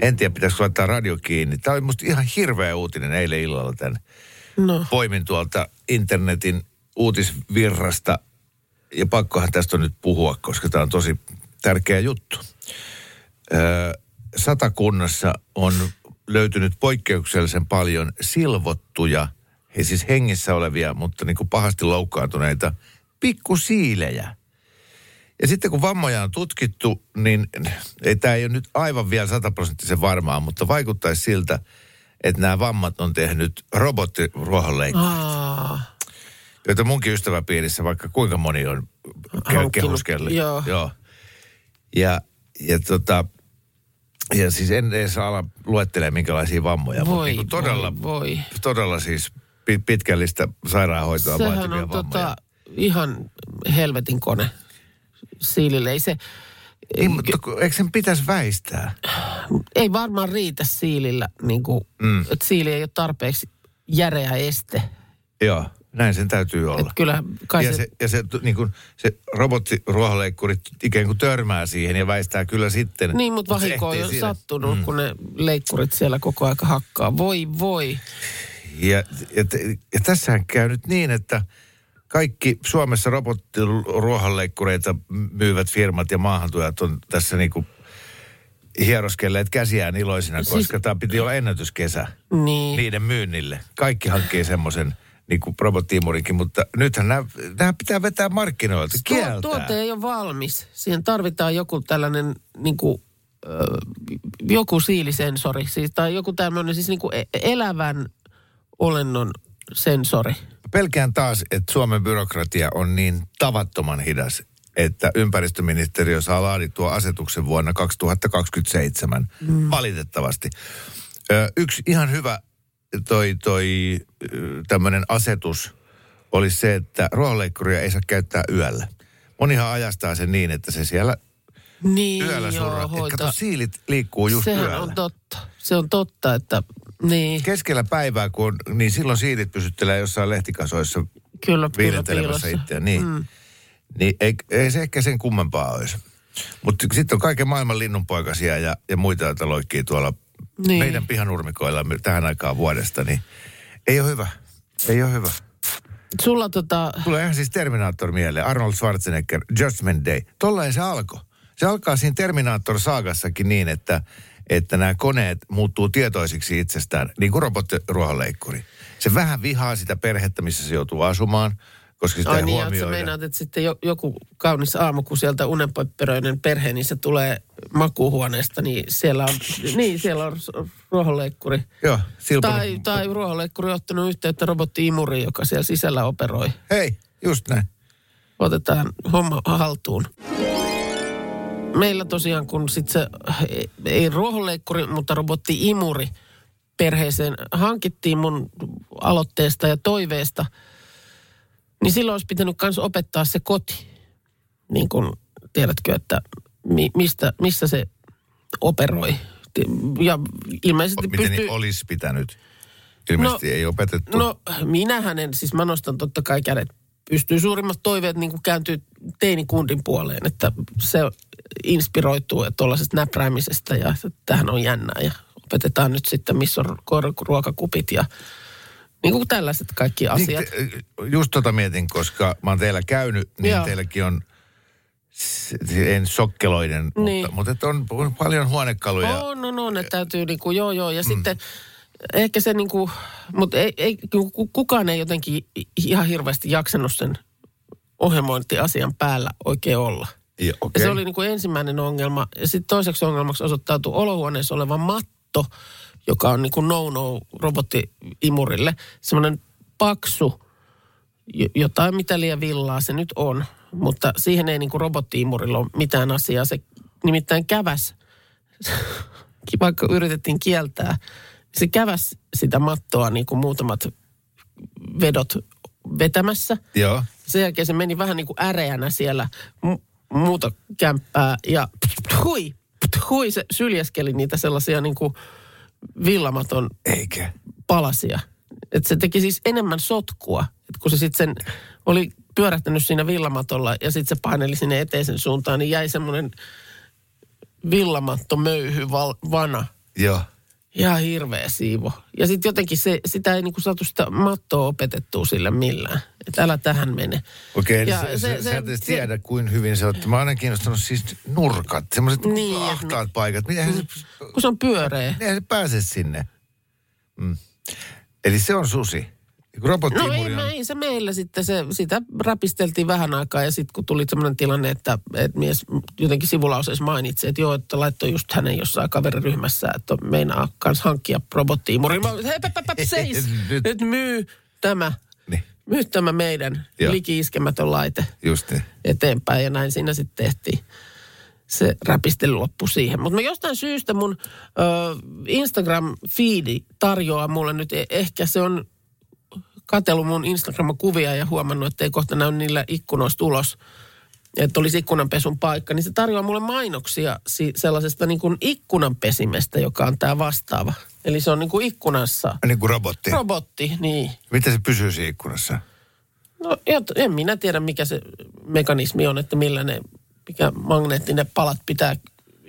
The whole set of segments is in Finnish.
En tiedä, pitäisikö laittaa radio kiinni. Tämä oli musta ihan hirveä uutinen eilen illalla tämän. No. Poimin tuolta internetin uutisvirrasta. Ja pakkohan tästä on nyt puhua, koska tämä on tosi tärkeä juttu. Öö, satakunnassa on löytynyt poikkeuksellisen paljon silvottuja, he siis hengissä olevia, mutta niin kuin pahasti loukkaantuneita pikkusiilejä. Ja sitten kun vammoja on tutkittu, niin ei, tämä ei ole nyt aivan vielä sataprosenttisen varmaa, mutta vaikuttaisi siltä, että nämä vammat on tehnyt robottiruohonleikkurit, Aa, joita munkin ystäväpiirissä vaikka kuinka moni on Hankkinut, kehuskellut. joo. joo. Ja, ja, tota, ja siis en edes ala luettelemaan minkälaisia vammoja, mutta voi, niin kuin todella, voi, voi. todella siis pi- pitkällistä sairaanhoitoa Sehän vaativia on vammoja. tota, ihan helvetin kone siilille. Ei, se, Niin, mutta eikö sen pitäisi väistää? ei varmaan riitä siilillä, niin kuin, mm. että siili ei ole tarpeeksi järeä este. Joo, näin sen täytyy olla. Että kyllä kai ja se, se, ja se, niin kuin, se robottiruohonleikkuri ikään kuin törmää siihen ja väistää kyllä sitten. niin, mutta vahinko on jo siinä. sattunut, mm. kun ne leikkurit siellä koko aika hakkaa. Voi, voi. Ja, ja, ja tässähän käy nyt niin, että kaikki Suomessa robottiruohonleikkureita myyvät firmat ja maahantujat on tässä niin kuin hieroskelleet käsiään iloisina, Siis- koska tämä piti olla ennätyskesä Niin. niiden myynnille. Kaikki hankkii semmoisen niin kuin robottiimurinkin, mutta nythän nämä, nämä pitää vetää markkinoilta, kieltää. Tuo, tuote ei ole valmis. Siihen tarvitaan joku tällainen niin kuin, ö, joku siilisensori. Siis, tai joku tämmöinen siis niin kuin e- elävän olennon sensori. Pelkään taas, että Suomen byrokratia on niin tavattoman hidas, että ympäristöministeriö saa laadittua asetuksen vuonna 2027. Mm. Valitettavasti. Ö, yksi ihan hyvä toi, toi tämmöinen asetus olisi se, että ruohonleikkuria ei saa käyttää yöllä. Monihan ajastaa sen niin, että se siellä Niin, yöllä surraa. Kato, siilit liikkuu just Sehän yöllä. on totta. Se on totta, että niin, Keskellä päivää, kun on, niin silloin siilit pysyttelee jossain lehtikasoissa kyllä, kyllä viilentelemässä piilossa. itseään. Niin, mm. niin ei, ei, se ehkä sen kummempaa olisi. Mutta sitten on kaiken maailman linnunpoikasia ja, ja muita, joita loikkii tuolla niin. Niin. meidän pihanurmikoilla tähän aikaan vuodesta, niin ei ole hyvä. Ei ole hyvä. Sulla tota, Tulee ihan siis Terminaattor mieleen. Arnold Schwarzenegger, Judgment Day. Tollain se alkoi. Se alkaa siinä Terminaattor-saagassakin niin, että, että nämä koneet muuttuu tietoisiksi itsestään, niin kuin robottiruohonleikkuri. Se vähän vihaa sitä perhettä, missä se joutuu asumaan, koska sitä ai ei niin, että sä huomioida. meinaat, että sitten jo, joku kaunis aamu, kun sieltä unenpöppöröinen perhe, niin se tulee makuuhuoneesta, niin siellä on, niin siellä on ruohonleikkuri. Joo, silpun... Tai, tai ruohonleikkuri on ottanut yhteyttä robotti-imuriin, joka siellä sisällä operoi. Hei, just näin. Otetaan homma haltuun. Meillä tosiaan, kun sit se, ei ruohonleikkuri, mutta robotti-imuri perheeseen hankittiin mun aloitteesta ja toiveesta, niin silloin olisi pitänyt myös opettaa se koti. Niin kuin tiedätkö, että mi, mistä, missä se operoi. Ja ilmeisesti Miten pystyy... niin olisi pitänyt? Ilmeisesti No, ei opetettu. No minähän en, siis mä nostan totta kai kädet. Pystyy suurimmat toiveet niin kuin kääntyy teinikundin puoleen, että se inspiroituu tuollaisesta näpräämisestä ja tähän on jännää ja opetetaan nyt sitten, missä on ruokakupit ja niin kuin tällaiset kaikki asiat. Niin, just tota mietin, koska mä oon teillä käynyt, niin Joo. teilläkin on, en sokkeloiden, Niin. mutta, mutta on, on paljon huonekaluja. On, on, on, että täytyy niinku, joo, joo. Ja mm. sitten ehkä se niinku, mutta ei, ei, ku- kukaan ei jotenkin ihan hirveästi jaksanut sen ohjelmointiasian päällä oikein olla. Ja, Ja okay. se oli niin kuin ensimmäinen ongelma. Ja sitten toiseksi ongelmaksi osoittautui olohuoneessa oleva matto, joka on niin kuin no-no robottiimurille. Semmoinen paksu, jo- jotain mitä liian villaa se nyt on. Mutta siihen ei niin kuin robottiimurilla ole mitään asiaa. Se nimittäin käväs, vaikka yritettiin kieltää, Se käväs sitä mattoa niin kuin muutamat vedot vetämässä. Joo. Sen jälkeen se meni vähän niin kuin äreänä siellä mu- muuta kämppää ja hui, hui, se syljeskeli niitä sellaisia niin kuin villamaton Eikä. palasia. Et se teki siis enemmän sotkua, et kun se sitten sen oli pyörähtänyt siinä villamatolla ja sitten se paineli sinne eteisen suuntaan, niin jäi semmoinen villamatto möyhy val, vana. Joo. Ihan hirveä siivo. Ja sitten jotenkin se, sitä ei niinku saatu sitä mattoa opetettua sille millään. Että älä tähän mene. Okei, eli Ja se, se, se- sä et edes se- tiedä, kuin hyvin se on. Mä oon aina kiinnostunut siis nurkat, semmoiset Niin, niin, ahtaat paikat. Miten se, Kun se on pyöreä. eihän se pääse sinne? Mm. Eli se on susi. No ei, me, ei se meillä sitten, se, sitä räpisteltiin vähän aikaa ja sitten kun tuli sellainen tilanne, että, että mies jotenkin sivulauseessa mainitsi, että joo, että laittoi just hänen jossain kaveriryhmässä, että meinaa kans hankkia robottiimurin. Mä hei, pä, pä, pä, seis, Nyt. nyt myy tämä, Niin, myy tämä meidän Joo. liki-iskemätön laite just niin. eteenpäin ja näin siinä sitten tehtiin. Se räpistely loppui siihen. Mutta jostain syystä mun ö, Instagram-fiidi tarjoaa mulle nyt, e- ehkä se on katsellut mun Instagram-kuvia ja huomannut, että ei kohta näy niillä ikkunoista ulos, että olisi ikkunanpesun paikka, niin se tarjoaa mulle mainoksia si- sellaisesta niin kuin ikkunanpesimestä, joka on tämä vastaava. Eli se on niin kuin ikkunassa Niin kuin robotti. robotti, niin. Miten se pysyy siinä ikkunassa? No en minä tiedä, mikä se mekanismi on, että millä ne, mikä magneettinen palat pitää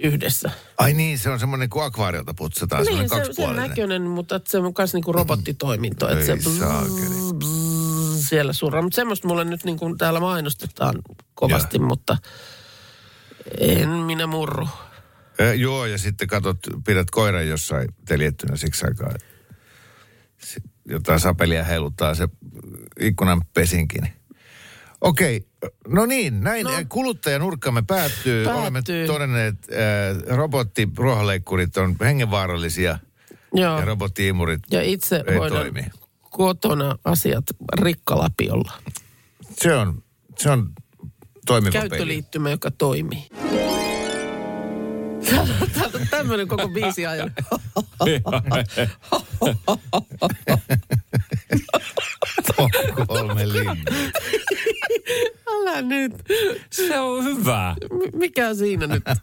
yhdessä. Ai niin, se on semmoinen kuin akvaariolta putsataan, niin, se, sen näköinen, mutta se on myös niinku robottitoiminto. Että se saakeli. bzzz siellä surraa. Mutta semmoista mulle nyt niin kuin täällä mainostetaan kovasti, Joo. mutta en minä murru. Ö, joo, ja sitten katot, pidät koiran jossain teljettynä siksi aikaa. Jotain sapelia heiluttaa se ikkunan pesinkin. Okei, no niin, näin no. kuluttajanurkkamme päättyy. Päättyy. Olemme todenneet, että robotti ruohonleikkurit on hengenvaarallisia Joo. ja robottiimurit Ja itse ei toimi. kotona asiat rikkalapiolla. Se on, se on toimiva peli. Käyttöliittymä, joka toimii. Tämmöinen koko biisi ajan. Linjaa. Älä nyt. Se on hyvä. M- Mikä siinä nyt?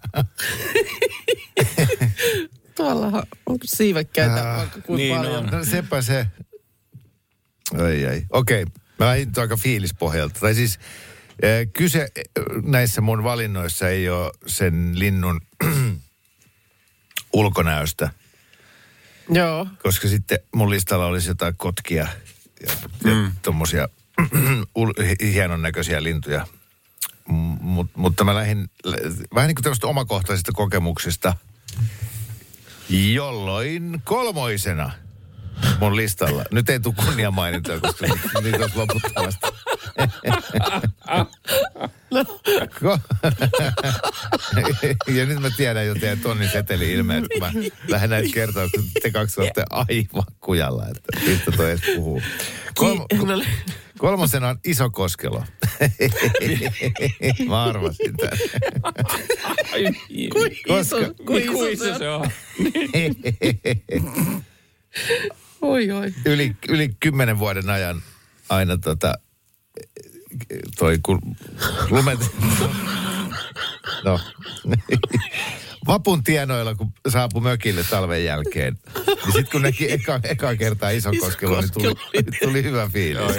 Tuollahan on siivekkäitä Ah, vaikka kuin niin paljon. on. No sepä se. Ai ai. Okei, mä lähdin nyt aika fiilispohjalta. Tai siis eh, kyse eh, näissä mun valinnoissa ei ole sen linnun ulkonäöstä, Joo. koska sitten mun listalla olisi jotain kotkia ja, ja tommosia hi- hienon näköisiä lintuja. Mut, mutta mä lähdin lä- vähän niin kuin tämmöistä omakohtaisista kokemuksista, jolloin kolmoisena mun listalla. Nyt ei tule kunnia mainintoja, koska niitä olisi loputtomasti. Ko- ja nyt mä tiedän jo teidän tonnin seteli ilmeet, kun mä lähden näitä kertoa, kun te kaksi olette aivan kujalla, että mistä toi edes puhuu. Kolmo, no, kolmosena on Iso Koskelo. mä arvasin tämän. Koska, iso, kuin iso, Kuin se iso se on. Oi, oi. yli, yli kymmenen vuoden ajan aina tota, toi kun lumet... No. Vapun tienoilla, kun saapui mökille talven jälkeen, niin sitten kun näki eka, eka kertaa ison koskelun, niin tuli, tuli hyvä fiilis.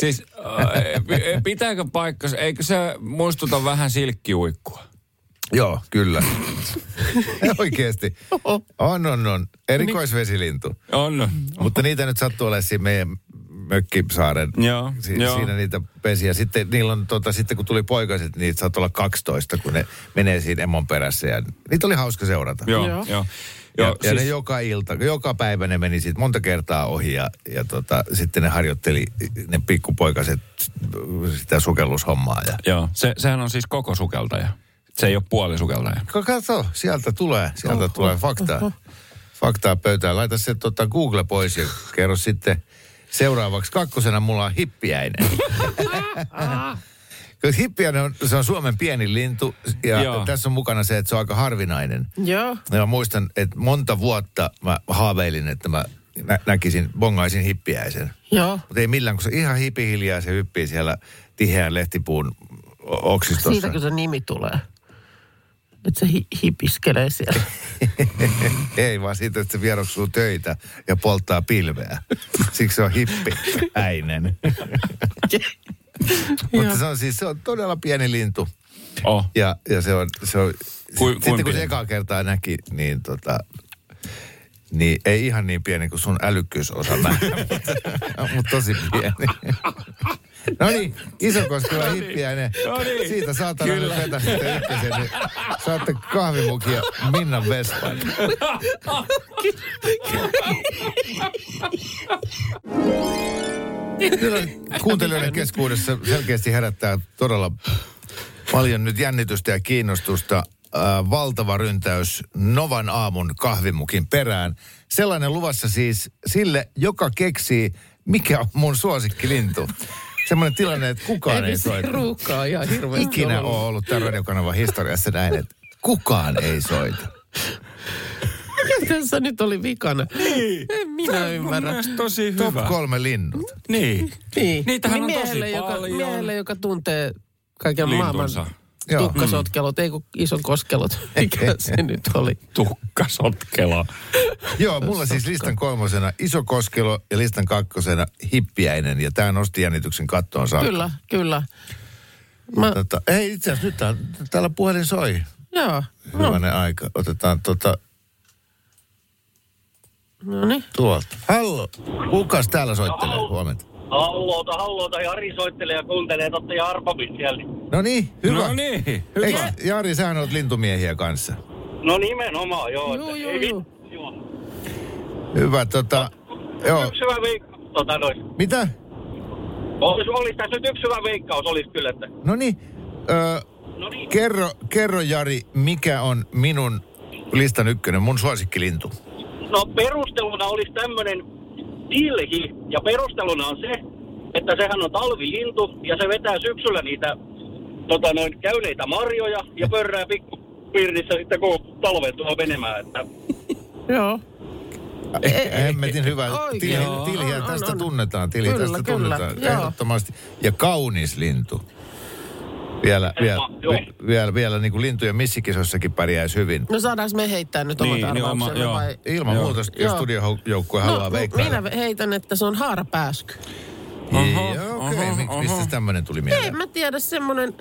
Siis äh, pitääkö paikkansa, eikö se muistuta vähän silkkiuikkua? Joo, kyllä. Oikeasti. On, on, on. Erikoisvesilintu. On. on. Mutta niitä nyt sattuu olemaan siinä meidän mökkisaaren. Joo, si- joo. Siinä niitä pesiä. Sitten niillä on, tota, sitten kun tuli poikaset, niitä saattoi olla 12, kun ne menee siinä emon perässä. Ja niitä oli hauska seurata. Joo, Joo. Ja, joo ja siis, ne joka ilta, joka päivä ne meni siitä monta kertaa ohi ja, ja tota, sitten ne harjoitteli ne pikkupoikaset sitä sukellushommaa. Ja... joo. Se, sehän on siis koko sukeltaja. Se ei ole puolisukeltaja. Kato, sieltä tulee, sieltä oho, tulee faktaa. Oho. Faktaa pöytään. Laita se tota, Google pois ja kerro sitten seuraavaksi. Kakkosena mulla on hippiäinen. Jos hippiäinen on, se on Suomen pieni lintu ja Joo. tässä on mukana se, että se on aika harvinainen. Joo. Ja mä muistan, että monta vuotta mä haaveilin, että mä nä- näkisin, bongaisin hippiäisen. Joo. Mutta ei millään, kun se ihan hipihiljaa se hyppii siellä tiheän lehtipuun o- oksistossa. Siitäkö se nimi tulee? Että se hi- hipiskelee siellä. Ei vaan siitä, että se vieroksuu töitä ja polttaa pilveä. Siksi se on hippiäinen. Mutta se on siis se on todella pieni lintu. Oh. Ja, ja se on, se on Kui- sitten kuin kun se pieni? ekaa kertaa näki, niin tota, niin ei ihan niin pieni kuin sun älykkyysosa nähdä, mutta tosi pieni. No niin, Isokoskela hippiäinen. No niin. Siitä saatana nyt vetä sitten ykkösen, niin saatte kahvimukia Minnan Vespan. Kyllä kuuntelijoiden keskuudessa selkeästi herättää todella paljon nyt jännitystä ja kiinnostusta. Äh, valtava ryntäys Novan aamun kahvimukin perään. Sellainen luvassa siis sille, joka keksii, mikä on mun suosikkilintu. Semmoinen tilanne, että kukaan ei, soita. ruuhkaa ihan hirveästi Ikinä ollut. ole ollut tämän radiokanavan historiassa näin, että kukaan ei soita. Mikä tässä nyt oli vikana? Niin. En minä ymmärrä. Tosi Top hyvä. kolme linnut. Niin. Niin. Niitähän niin on tosi miehelle, joka, paljon. Miehelle, joka tuntee kaiken Lintunsa. maailman Joo. tukkasotkelot, ei kun ison koskelot. Mikä se nyt oli? Tukkasotkela. Joo, mulla siis listan kolmosena Iso Koskelo ja listan kakkosena Hippiäinen. Ja tämä nosti jännityksen kattoon saakka. Kyllä, kyllä. Mä, Tota, ei itse asiassa nyt tää, täällä puhelin soi. joo. Hyvänen aika. Otetaan tota No niin. tuolta. Hallo. Kukas täällä soittelee? Huomenta. Hallota, hallota. Jari soittelee ja kuuntelee totta ja siellä. No niin, hyvä. No niin, hyvä. Eikö, Jari, sähän oot lintumiehiä kanssa. No nimenomaan, joo. Ei juu. vit- joo. Hyvä, tota... Joo, Yksi hyvä viikko, tota noin. mitä? Olis, olis tässä nyt yksi hyvä veikkaus, olis kyllä, että... No niin, öö, No niin. kerro, kerro Jari, mikä on minun listan ykkönen, mun suosikkilintu? No perusteluna olisi tämmönen tilhi, ja perusteluna on se, että sehän on talvilintu, ja se vetää syksyllä niitä tota noin, käyneitä marjoja, ja pörrää pikku pirnissä sitten, kun talven tuo menemään, että... Joo. Hemmetin hyvä. Oikein. Tilhi, Joo. tilhiä tästä tunnetaan. Tilhi tästä tunnetaan. Ehdottomasti. Ja kaunis lintu. Vielä, vielä, Joo. vielä, vielä niin kuin lintujen missikisossakin pärjäisi hyvin. No saadaanko me heittää nyt omat Niin, niin oma- arvauksemme joo. vai? Ilman Joo. muuta, jos Joo. studiojoukkue haluaa No, veikkailla. minä heitän, että se on haarapääsky. Oho, Joo, oho, okei. Okay. Mistä tämmöinen tuli Ei, mieleen? mä tiedä, semmoinen,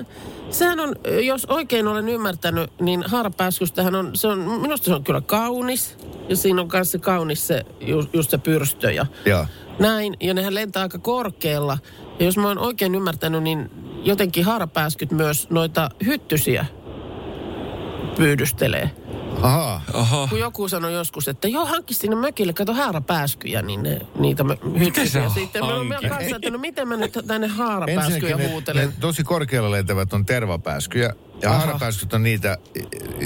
sehän on, jos oikein olen ymmärtänyt, niin haarapääskystähän on, se on, minusta se on kyllä kaunis. Ja siinä on se kaunis se, just, just se pyrstö ja Joo. näin. Ja nehän lentää aika korkealla. Ja jos mä oon oikein ymmärtänyt, niin jotenkin haarapääskyt myös noita hyttysiä pyydystelee. Ahaa. Oho. Kun joku sanoi joskus, että joo, hankki sinne mökille, kato haarapääskyjä, niin ne, niitä mä- sä hyttysiä. Sitten mä oon hankit? kanssa, että no miten mä nyt tänne haarapääskyjä Ensinnäkin ne, huutelen. ne tosi korkealla lentävät on tervapääskyjä. Ja haarapääskyt on niitä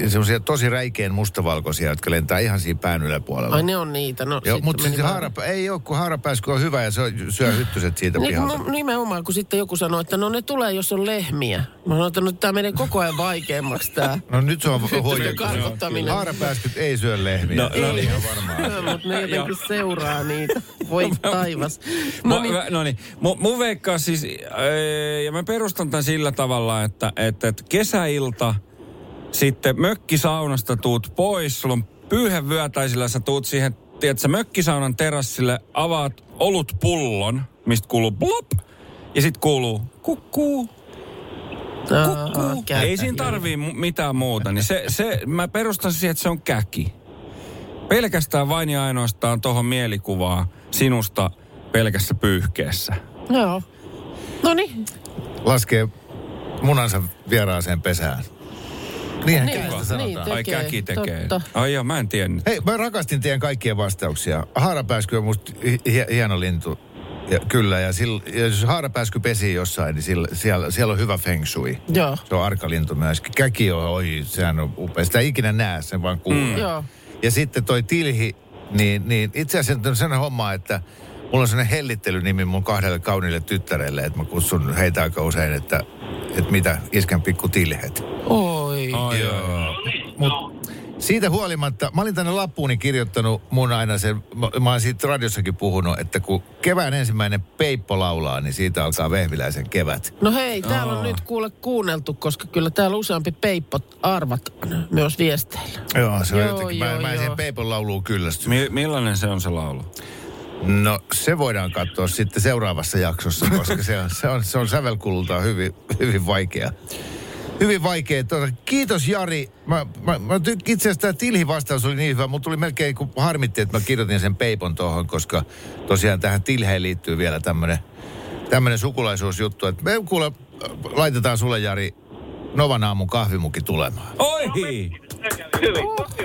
semmoisia tosi räikeän mustavalkoisia, jotka lentää ihan siinä pään yläpuolella. Ai ne on niitä. No, Joo, sitten mutta siis vaan- haarapä, ei ole, kun haarapääsky on hyvä ja se syö hyttyset siitä Niin, pihalta. kun nimenomaan, kun sitten joku sanoi, että no ne tulee, jos on lehmiä. Mä sanoin, että no tämä menee koko ajan vaikeammaksi tämä. No nyt se on hoidettu. Haarapääskyt ei syö lehmiä. No, no niin. ihan varmaa. Mutta ne jotenkin seuraa niitä. Voi taivas. No No niin. No niin. Mun, mun veikkaa siis, ja mä perustan tämän sillä tavalla, että, että, että kesäilta sitten mökkisaunasta tuut pois, sulla on pyyhevyötäisillä, sä tuut siihen, tiedätkö, mökkisaunan terassille, avaat olutpullon, mistä kuuluu blop, ja sitten kuuluu kukkuu, kukkuu. Ei siinä tarvii mu- mitään muuta, niin se, se, mä perustan siihen, että se on käki. Pelkästään vain ja ainoastaan tuohon mielikuvaa sinusta pelkässä pyyhkeessä. Joo. No niin, Laskee munansa vieraaseen pesään. Niinhän Niin, niin, sanotaan. Ai Tekee, käki tekee. totta. Ai joo, mä en tiennyt. Hei, mä rakastin teidän kaikkien vastauksia. Haarapääsky on musta hi- hieno lintu. Ja, kyllä, ja, sillä, ja jos haarapääsky pesii jossain, niin sillä, siellä, siellä on hyvä feng shui. joo. Se on arkalintu myöskin. Käki on, oi, sehän on upea. Sitä ei ikinä näe, sen vaan kuulee. Joo. Ja sitten toi tilhi, niin, niin itse asiassa on sellainen homma, että mulla on sellainen hellittelynimi mun kahdelle kauniille tyttärelle, että mä kutsun heitä aika usein, että, että mitä iskän pikku tilhet. Oi. Ai, Joo. Mut siitä huolimatta, mä olin tänne lappuuni kirjoittanut mun aina sen, mä, mä oon siitä radiossakin puhunut, että kun kevään ensimmäinen peippo laulaa, niin siitä alkaa vehviläisen kevät. No hei, täällä on nyt kuule kuunneltu, koska kyllä täällä useampi peippot arvataan myös viesteillä. Joo, se on Joo, jotenkin, mä, joo, mä en joo. siihen peipon lauluun kyllästy. Mi- millainen se on se laulu? No se voidaan katsoa sitten seuraavassa jaksossa, koska se on, se on, se on sävelkulultaan hyvin, hyvin vaikea. Hyvin vaikea. Tuota, kiitos Jari. Mä, mä, mä itse asiassa tämä Tilhi-vastaus oli niin hyvä. Mulla tuli melkein kun harmitti, että mä kirjoitin sen peipon tuohon, koska tosiaan tähän Tilheen liittyy vielä tämmöinen tämmönen sukulaisuusjuttu. Että me kuule, laitetaan sulle Jari Novan aamun kahvimuki tulemaan. Oi!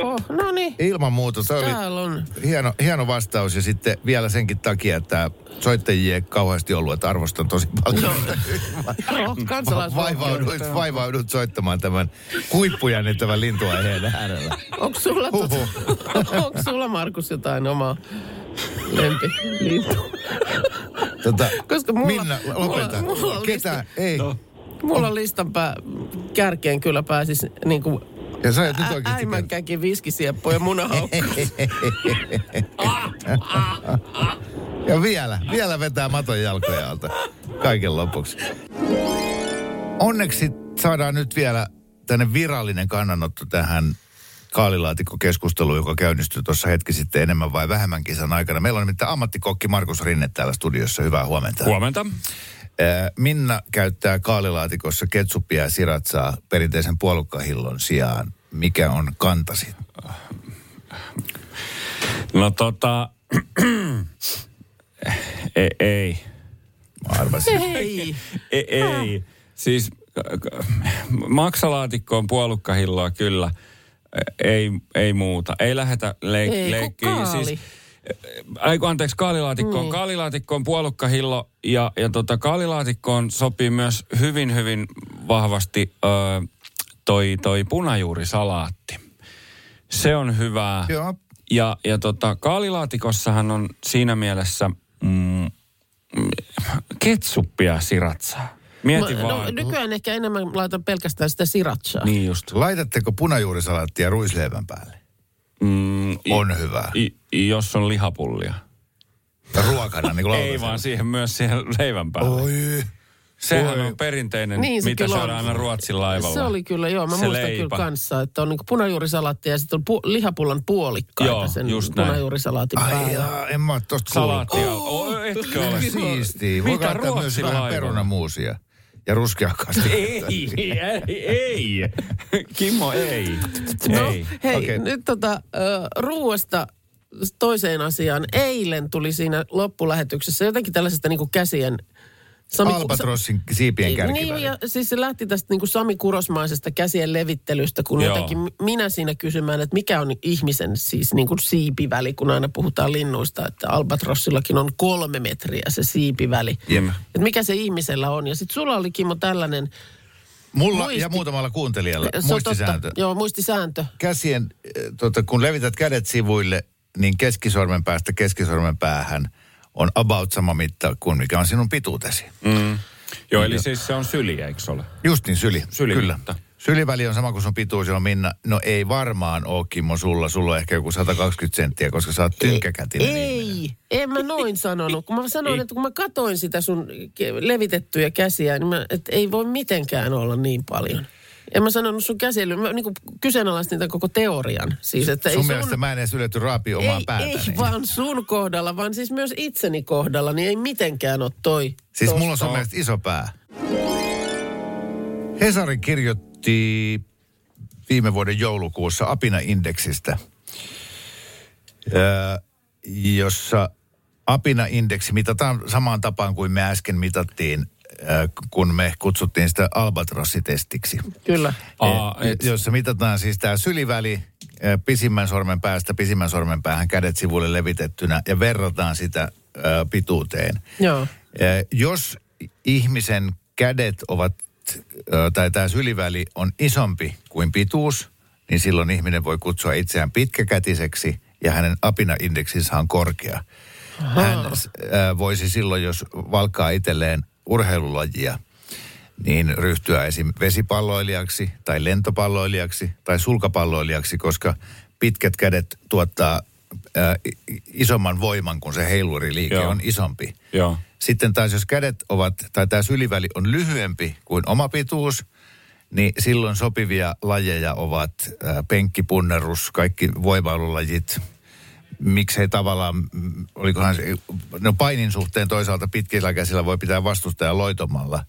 Oh, no niin, Ilman muuta. Se oli, täällä on. hieno, hieno vastaus ja sitten vielä senkin takia, että soittajia ei kauheasti ollut, että arvostan tosi paljon. No, kansalaisvaltio. Vaivaudut, vaivaudut soittamaan tämän huippujännittävän lintuaiheen äärellä. Onko sulla, tota, onko sulla Markus jotain omaa lempi Tota, Koska mulla- Minna, lopeta. mulla- mulla Ketä? Ei. No. Mulla listan pää, kärkeen kyllä pääsis niin kuin Ja sä et nyt oikeasti äimänkäkin viskisieppo ja. Ja vielä, vielä vetää maton jalkoja alta. Kaiken lopuksi. Onneksi saadaan nyt vielä tänne virallinen kannanotto tähän kaalilaatikkokeskusteluun, joka käynnistyi tuossa hetki sitten enemmän vai vähemmän kisan aikana. Meillä on nimittäin ammattikokki Markus Rinne täällä studiossa. Hyvää huomenta. Huomenta. Ää, Minna käyttää kaalilaatikossa ketsuppia ja siratsaa perinteisen puolukkahillon sijaan. Mikä on kantasi? No tota... ei, ei. Mä arvasin. Ei. Ei, ei. Siis k- k- maksalaatikkoon puolukkahilloa kyllä. Ei, ei muuta. Ei lähetä leik- Ei, leikkiin. kaali. Siis, ai kun anteeksi, kaalilaatikkoon. Niin. Kaalilaatikkoon puolukkahillo ja, ja tota, kaalilaatikkoon sopii myös hyvin, hyvin vahvasti ö, toi, toi punajuurisalaatti. Se on hyvää. Joo. Ja, ja tota, kaalilaatikossahan on siinä mielessä mm, ketsuppia siratsaa. Mieti Mä- vaan. No, nykyään ehkä enemmän laitan pelkästään sitä siratsaa. Niin just. Laitatteko punajuurisalaattia ruisleivän päälle? Mm, i- On hyvä. i, jos on lihapullia. Ruokana, niin kuin Ei vaan siihen myös siihen leivän päälle. Oi. Sehän Oi. on perinteinen, Niin se mitä kyllä on. syödään aina Ruotsin laivalla. Se oli kyllä, joo. Mä Se muistan leipä. kyllä kanssa, että on niinku punajuurisalaatti ja sitten on pu- lihapullan puolikkaita Joo, sen just näin. punajuurisalaatin Ai päällä. jaa, en mä oo tosta. Salaattia. Oh, etkö ole? Siistiä. Voi Mitä laittaa myös vähän perunamuusia. Ja ruskeakasta. Ei, ei, ei. Kimmo, ei. No ei. hei, Okei. nyt tota, ö, ruuasta toiseen asiaan. Eilen tuli siinä loppulähetyksessä jotenkin tällaisesta niinku käsien... Sami, Albatrossin siipien Niin, kärkiväri. ja siis se lähti tästä niin kuin Sami Kurosmaisesta käsien levittelystä, kun Joo. jotenkin minä siinä kysymään, että mikä on ihmisen siis niin kuin siipiväli, kun aina puhutaan linnuista, että albatrossillakin on kolme metriä se siipiväli. Jep. Että mikä se ihmisellä on. Ja sitten sulla oli Kimmo tällainen Mulla Muisti- ja muutamalla kuuntelijalla se muistisääntö. Totta, joo, muistisääntö. Käsien, eh, tota, kun levität kädet sivuille, niin keskisormen päästä keskisormen päähän on about sama mitta kuin mikä on sinun pituutesi. Mm. Joo, eli siis se on syli, eikö ole? Just niin, syli. Syli Kyllä. mitta. Syliväli on sama kuin sun pituus, on Minna. No ei varmaan ole, Kimmo, sulla. Sulla on ehkä joku 120 senttiä, koska sä oot tynkäkätinen ihminen. Ei, en mä noin sanonut. Kun mä sanoin, että kun mä katoin sitä sun levitettyjä käsiä, niin mä, että ei voi mitenkään olla niin paljon. En mä sanonut sun käsiä, mä niin kyseenalaistin tämän koko teorian. Siis, että Sun ei mielestä mä en edes ylety raapia omaa ei, päätäni. ei vaan sun kohdalla, vaan siis myös itseni kohdalla, niin ei mitenkään ole toi. Siis tosta. mulla on sun mielestä iso pää. Hesari kirjoitti viime vuoden joulukuussa Apina-indeksistä, öö, jossa Apina-indeksi mitataan samaan tapaan kuin me äsken mitattiin, kun me kutsuttiin sitä albatrossitestiksi. Kyllä. Aa, et, jossa mitataan siis tämä syliväli pisimmän sormen päästä pisimmän sormen päähän kädet sivulle levitettynä ja verrataan sitä pituuteen. Joo. Jos ihmisen kädet ovat, tai tämä syliväli on isompi kuin pituus, niin silloin ihminen voi kutsua itseään pitkäkätiseksi ja hänen apina-indeksinsä on korkea. hän äh, voisi silloin, jos valkaa itselleen urheilulajia, niin ryhtyä esim. vesipalloilijaksi tai lentopalloilijaksi tai sulkapalloilijaksi, koska pitkät kädet tuottaa i- isomman voiman, kun se heiluriliike Joo. on isompi. Joo. Sitten taas jos kädet ovat, tai tämä syliväli on lyhyempi kuin oma pituus, niin silloin sopivia lajeja ovat ää, penkkipunnerus, kaikki voimailulajit. Miksei tavallaan, mm, olikohan se, no painin suhteen toisaalta pitkillä käsillä voi pitää vastustajan loitomalla.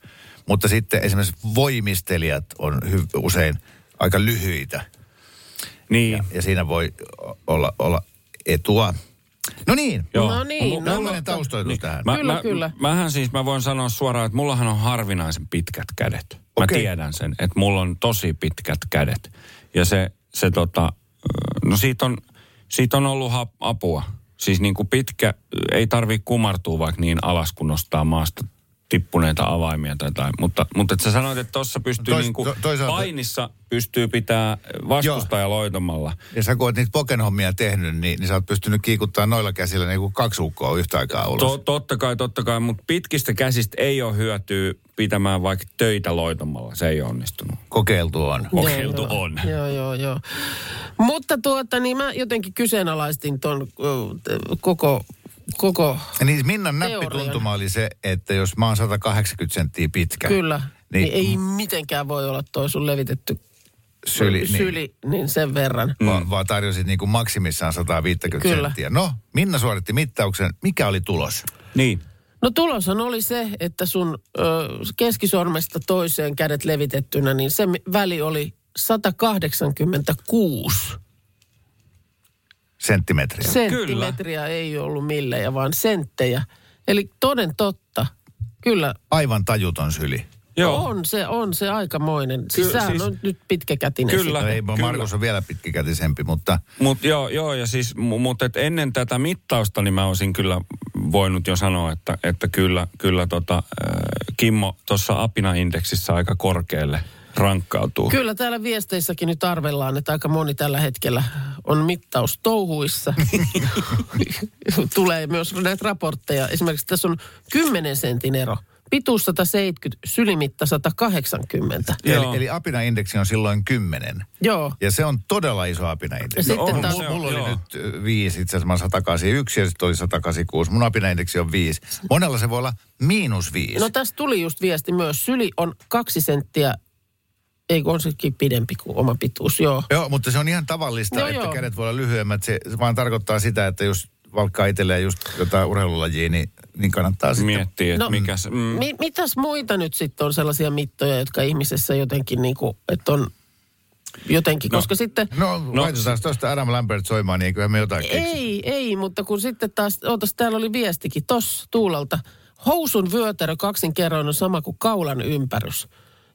Mutta sitten esimerkiksi voimistelijat on hy, usein aika lyhyitä Niin. ja siinä voi olla, olla etua. No niin, Joo. No niin, no tällainen mutta- taustoitus Niin. tähän. Mä, Kyllä, mä, kyllä. Mähän siis, mä voin sanoa suoraan, että mullahan on harvinaisen pitkät kädet. Mä Okei. tiedän sen, että mulla on tosi pitkät kädet. Ja se, se tota, no siitä on, siitä on ollut apua. Siis niin kuin pitkä, ei tarvi kumartua vaikka niin alas, kun nostaa maasta tippuneita avaimia tai jotain. Mutta, mutta et sä sanoit, että tuossa pystyy Tois- niin kuin to- toisaalta- painissa pystyy pitää vastustaja loitomalla. Ja sä kun oot niitä pokenhommia tehnyt, niin, niin sä oot pystynyt kiikuttaa noilla käsillä niin kuin kaksi ukkoa yhtä aikaa ulos. To, totta kai, totta kai, mutta pitkistä käsistä ei ole hyötyä pitämään vaikka töitä loitomalla. Se ei ole onnistunut. Kokeiltu on. Kokeiltu Joo, on. Joo, joo, joo. Mutta tuota, niin mä jotenkin kyseenalaistin ton koko, koko, Ja Niin Minnan Teorian. näppituntuma oli se, että jos mä oon 180 senttiä pitkä. kyllä, niin, Niin, niin ei mitenkään voi olla toi sun levitetty syli, niin, syli niin sen verran. Va, vaan tarjosit niin kuin maksimissaan 150 Kyllä. senttiä. No, Minna suoritti mittauksen. Mikä oli tulos? Niin. No tuloshan oli se, että sun ö, keskisormesta toiseen kädet levitettynä, niin se väli oli 186 Senttimetriä. senttimetriä. Ei ollut millejä, vaan senttejä. Eli toden totta, kyllä Aivan tajuton syli. Joo. on se, on se aikamoinen. Siis Kyllä, sehän siis- on nyt pitkäkätinen. Kyllä. No ei, Kyllä. Markus on vielä pitkäkätisempi, mutta Mutta joo, joo, ja siis, mu- mutta et ennen tätä mittausta, niin mä olisin kyllä voinut jo sanoa, että, että kyllä, kyllä tota, äh, Kimmo tuossa apina-indeksissä aika korkealle rankkautuu. Kyllä täällä viesteissäkin nyt arvellaan, että aika moni tällä hetkellä on mittaustouhuissa. Tulee myös näitä raportteja. Esimerkiksi tässä on 10 sentin ero. Pituus 170, sylimitta 180. Joo. eli, eli apinaindeksi on silloin 10. Joo. Ja se on todella iso apinaindeksi. Ja sitten on taas. Mulla, oli joo. nyt ö, viisi, itse asiassa mä oon 181 ja sitten oli 186. Mun apinaindeksi on viisi. Monella se voi olla miinus viisi. no tässä tuli just viesti myös. Syli on kaksi senttiä, ei kun on sekin pidempi kuin oma pituus, joo. Joo, mutta se on ihan tavallista, Joo, että joo. kädet voi olla lyhyemmät. Se, se vaan tarkoittaa sitä, että jos valkkaa itselleen just jotain urheilulajia, niin, niin kannattaa sitten... Miettii, että No, no, mikä se... Mm, Mi- mitäs muita nyt sitten on sellaisia mittoja, jotka ihmisessä jotenkin niin kuin, että on jotenkin, No. koska sitten... No, no laitetaan tuosta Adam Lambert soimaan, niin eiköhän me jotain keksi. Ei, ei, mutta kun sitten taas, ootas, täällä oli viestikin tossa Tuulalta. Housun vyötärö kaksinkerroin on sama kuin kaulan ympärys.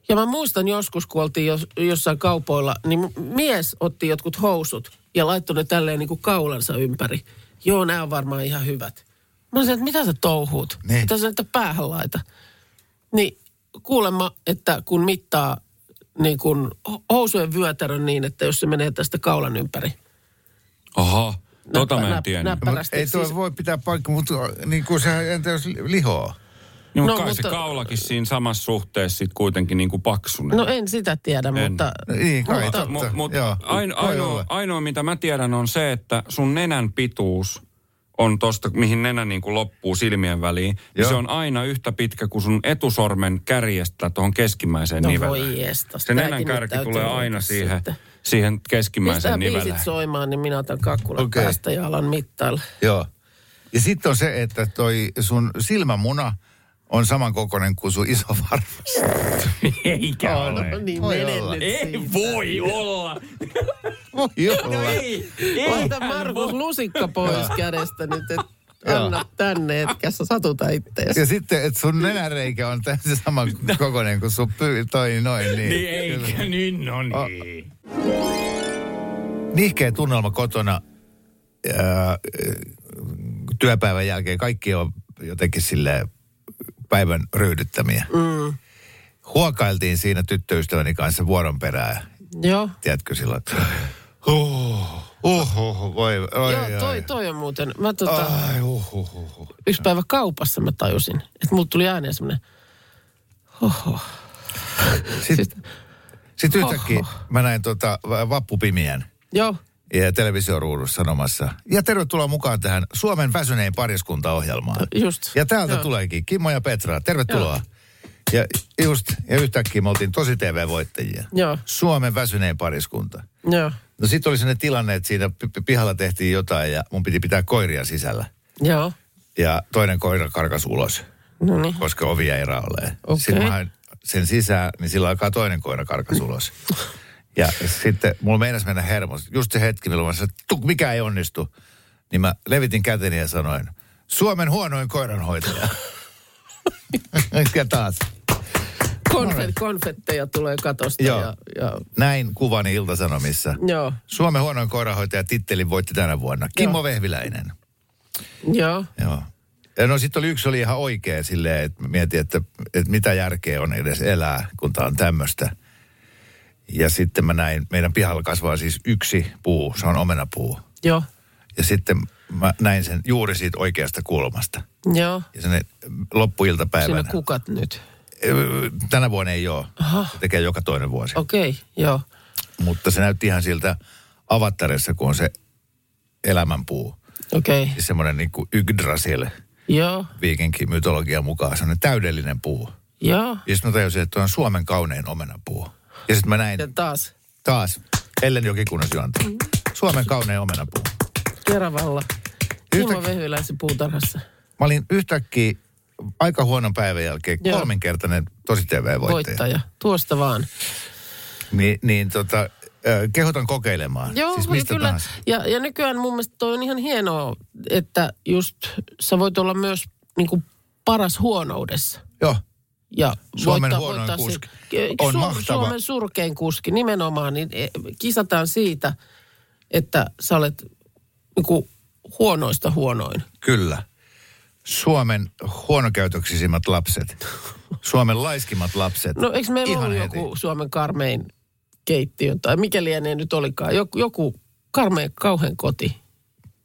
Ja mä muistan joskus, kun oltiin jos, jossain kaupoilla, niin mies otti jotkut housut ja laittoi ne tälleen niin kuin kaulansa ympäri. Joo, nämä on varmaan ihan hyvät. Mä sanoin, että mitä sä touhuut? Niin. Mitä sä niitä päähän laita? Niin kuulemma, että kun mittaa niin kun housujen vyötärön niin, että jos se menee tästä kaulan ympäri. Oho, tota mä en näp- tiennyt. näp- Mut Pärästi, ei tuo siis- voi pitää paikkaa, mutta niin kuin se, entä jos lihoa? Niin, No, no, kai mutta... se kaulakin siinä samassa suhteessa sitten kuitenkin niin kuin paksunen. No en sitä tiedä, En. mutta... Niin, kai Mutta- totta. Mut, mut Joo, aino, ainoa, ainoa, mitä mä tiedän, on se, että sun nenän pituus on tosta, mihin nenä niin kuin loppuu silmien väliin. Niin se on aina yhtä pitkä kuin sun etusormen kärjestä tuohon keskimmäiseen No niveleen. voi jestas, Se nenän kärki tulee aina siihen, sitten. siihen keskimmäiseen biisit niveleen. soimaan, niin minä otan kakkulat okay. päästä ja alan mittailla. Joo. Ja sitten on se, että toi sun silmämuna on saman kokoinen kuin sun iso varvas. Eikä No niin, Voi mene olla. Ei siitä. voi olla. Voi olla. Ei, Ota Markus lusikka pois kädestä nyt, että anna tänne, etkä sä satuta itteesi. Ja sitten, että sun nenäreikä on täysin saman kokoinen kuin sun pyy, toi noin. Niin, Niin eikä, niin no niin. Nihkeä tunnelma kotona ää, työpäivän jälkeen. Kaikki on jotenkin sille päivän ryhdyttämiä. Mm. Huokailtiin siinä tyttöystäväni kanssa vuoron perään. Joo. Tiedätkö silloin, että oh, Uhuhu, voi, oi, Joo, toi, oi. toi on muuten. Mä tota, Ai, uhuhu. yksi päivä kaupassa mä tajusin, että mulla tuli ääneen semmoinen. Sitten sit yhtäkkiä mä näin tota va- vappupimien Joo, ja televisioruudussa sanomassa. Ja tervetuloa mukaan tähän Suomen väsynein pariskuntaohjelmaan. just. Ja täältä Joo. tuleekin Kimmo ja Petra, tervetuloa. Ja just, ja yhtäkkiä me oltiin tosi TV-voittajia. Joo, Suomen väsynein pariskunta. joo, No sitten oli sellainen tilanne, että siinä pi- pi- pihalla tehtiin jotain ja mun piti pitää koiria sisällä. joo. Ja toinen koira karkas ulos, No niin. koska ovi jäi raalleen. Okei. Sitten mä sen sisään, niin sillä aikaa toinen koira karkas ulos. Ja sitten mulla meinasi mennä hermos. Just se hetki, milloin mä sanoin, että "Tuk, mikä ei onnistu. Niin mä levitin käteni ja sanoin, Suomen huonoin koiranhoitaja. ja taas. Konfet, konfetteja tulee katosta Joo. ja, ja Näin kuvani Iltasanomissa. joo, Suomen huonoin koiranhoitaja tittelin voitti tänä vuonna. Kimmo Joo. Vehviläinen. joo, Joo. Ja no sitten oli yksi oli ihan oikea silleen, että mietin, että, että mitä järkeä on edes elää, kun tää on tämmöistä. Ja sitten mä näin, meidän pihalla kasvaa siis yksi puu, se on omenapuu. joo, Ja sitten mä näin sen juuri siitä oikeasta kulmasta. joo. Ja sen Siinä loppuiltapäivänä. on kukat nyt. Tänä vuonna ei ole. Aha. Se tekee joka toinen vuosi. Okei, okay, joo. Mutta se näytti ihan siltä avattarissa, kun on se elämänpuu. Okei, okay. Siis semmoinen niin kuin Yggdrasil joo, viikinkin mytologian mukaan. Semmoinen täydellinen puu. joo. Ja sitten mä tajusin, että on Suomen kaunein omenapuu. Ja sitten mä näin Ja taas taas Ellen Jokikunnas juonta. Suomen kaunein omenapuu. Keravalla. Kimmo Yhtäkkiä- Vehyläisen puutarhassa. Mä olin yhtäkkiä aika huonon päivän jälkeen Joo. kolminkertainen tosi TV-voittaja. Voittaja. Tuosta vaan. Ni, niin tota, kehotan kokeilemaan. Joo, siis mistä kyllä. tahansa. Ja, ja nykyään mun mielestä toi on ihan hienoa, että just sä voit olla myös niin kuin paras huonoudessa. Joo, Ja Suomen voittaa- huonoin voittaa kuski. Se, On Su- mahtava. Suomen surkein kuski, nimenomaan. Niin e, kisataan siitä, että sä olet niin kuin huonoista huonoin. kyllä. Suomen huonokäytöksisimmät lapset. Suomen laiskimmat lapset. No eikö meillä Ihan ollut heti. joku Suomen karmein keittiö, tai mikä lienee nyt olikaan, joku, joku karmeen kauhean koti.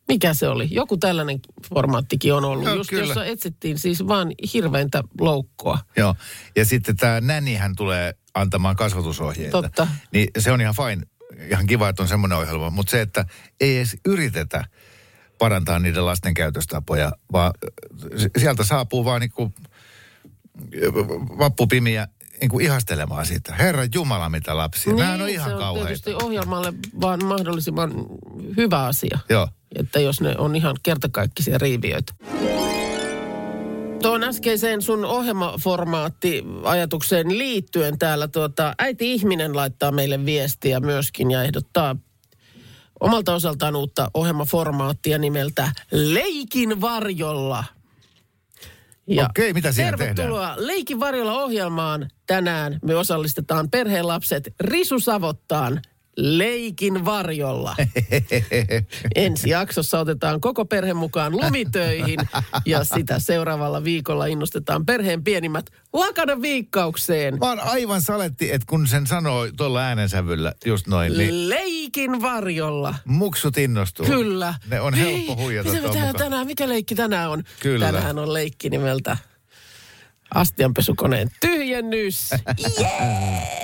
Mikä se oli? Joku tällainen formaattikin on ollut, Joo, just kyllä. jossa etsittiin siis vaan hirveintä loukkoa. Joo, ja sitten tämä nänihän tulee antamaan kasvatusohjeita. Totta. Niin se on ihan fine, ihan kiva, että on semmoinen ohjelma, mutta se, että ei edes yritetä parantaa niiden lasten käytöstapoja, vaan äh, sieltä saapuu vaan niinku äh, vappupimiä niinku ihastelemaan sitä. Herra Jumala, mitä lapsia. Niin, Nämä on ihan se on kauheita. tietysti ohjelmalle vaan mahdollisimman hyvä asia. Joo. Että jos ne on ihan kertakaikkisia riiviöitä. Tuon äskeiseen sun ohjelmaformaatti-ajatukseen liittyen täällä tuota, äiti ihminen laittaa meille viestiä myöskin ja ehdottaa omalta osaltaan uutta ohjelmaformaattia nimeltä Leikin varjolla. Okei, mitä siinä tervetuloa Leikin varjolla ohjelmaan. Tänään me osallistetaan perheen lapset Risu Savottaan Leikin varjolla. Ensi jaksossa otetaan koko perhe mukaan lumitöihin ja sitä seuraavalla viikolla innostetaan perheen pienimmät lakana viikkaukseen. Vaan aivan saletti, että kun sen sanoo tuolla äänensävyllä just noin, niin Leikin varjolla. muksut innostuu. Kyllä. Ne on helppo Hei, huijata Mitä me tänään? Mikä leikki tänään on? Kyllä. Tänään on leikki nimeltä astianpesukoneen tyhjennys. Radio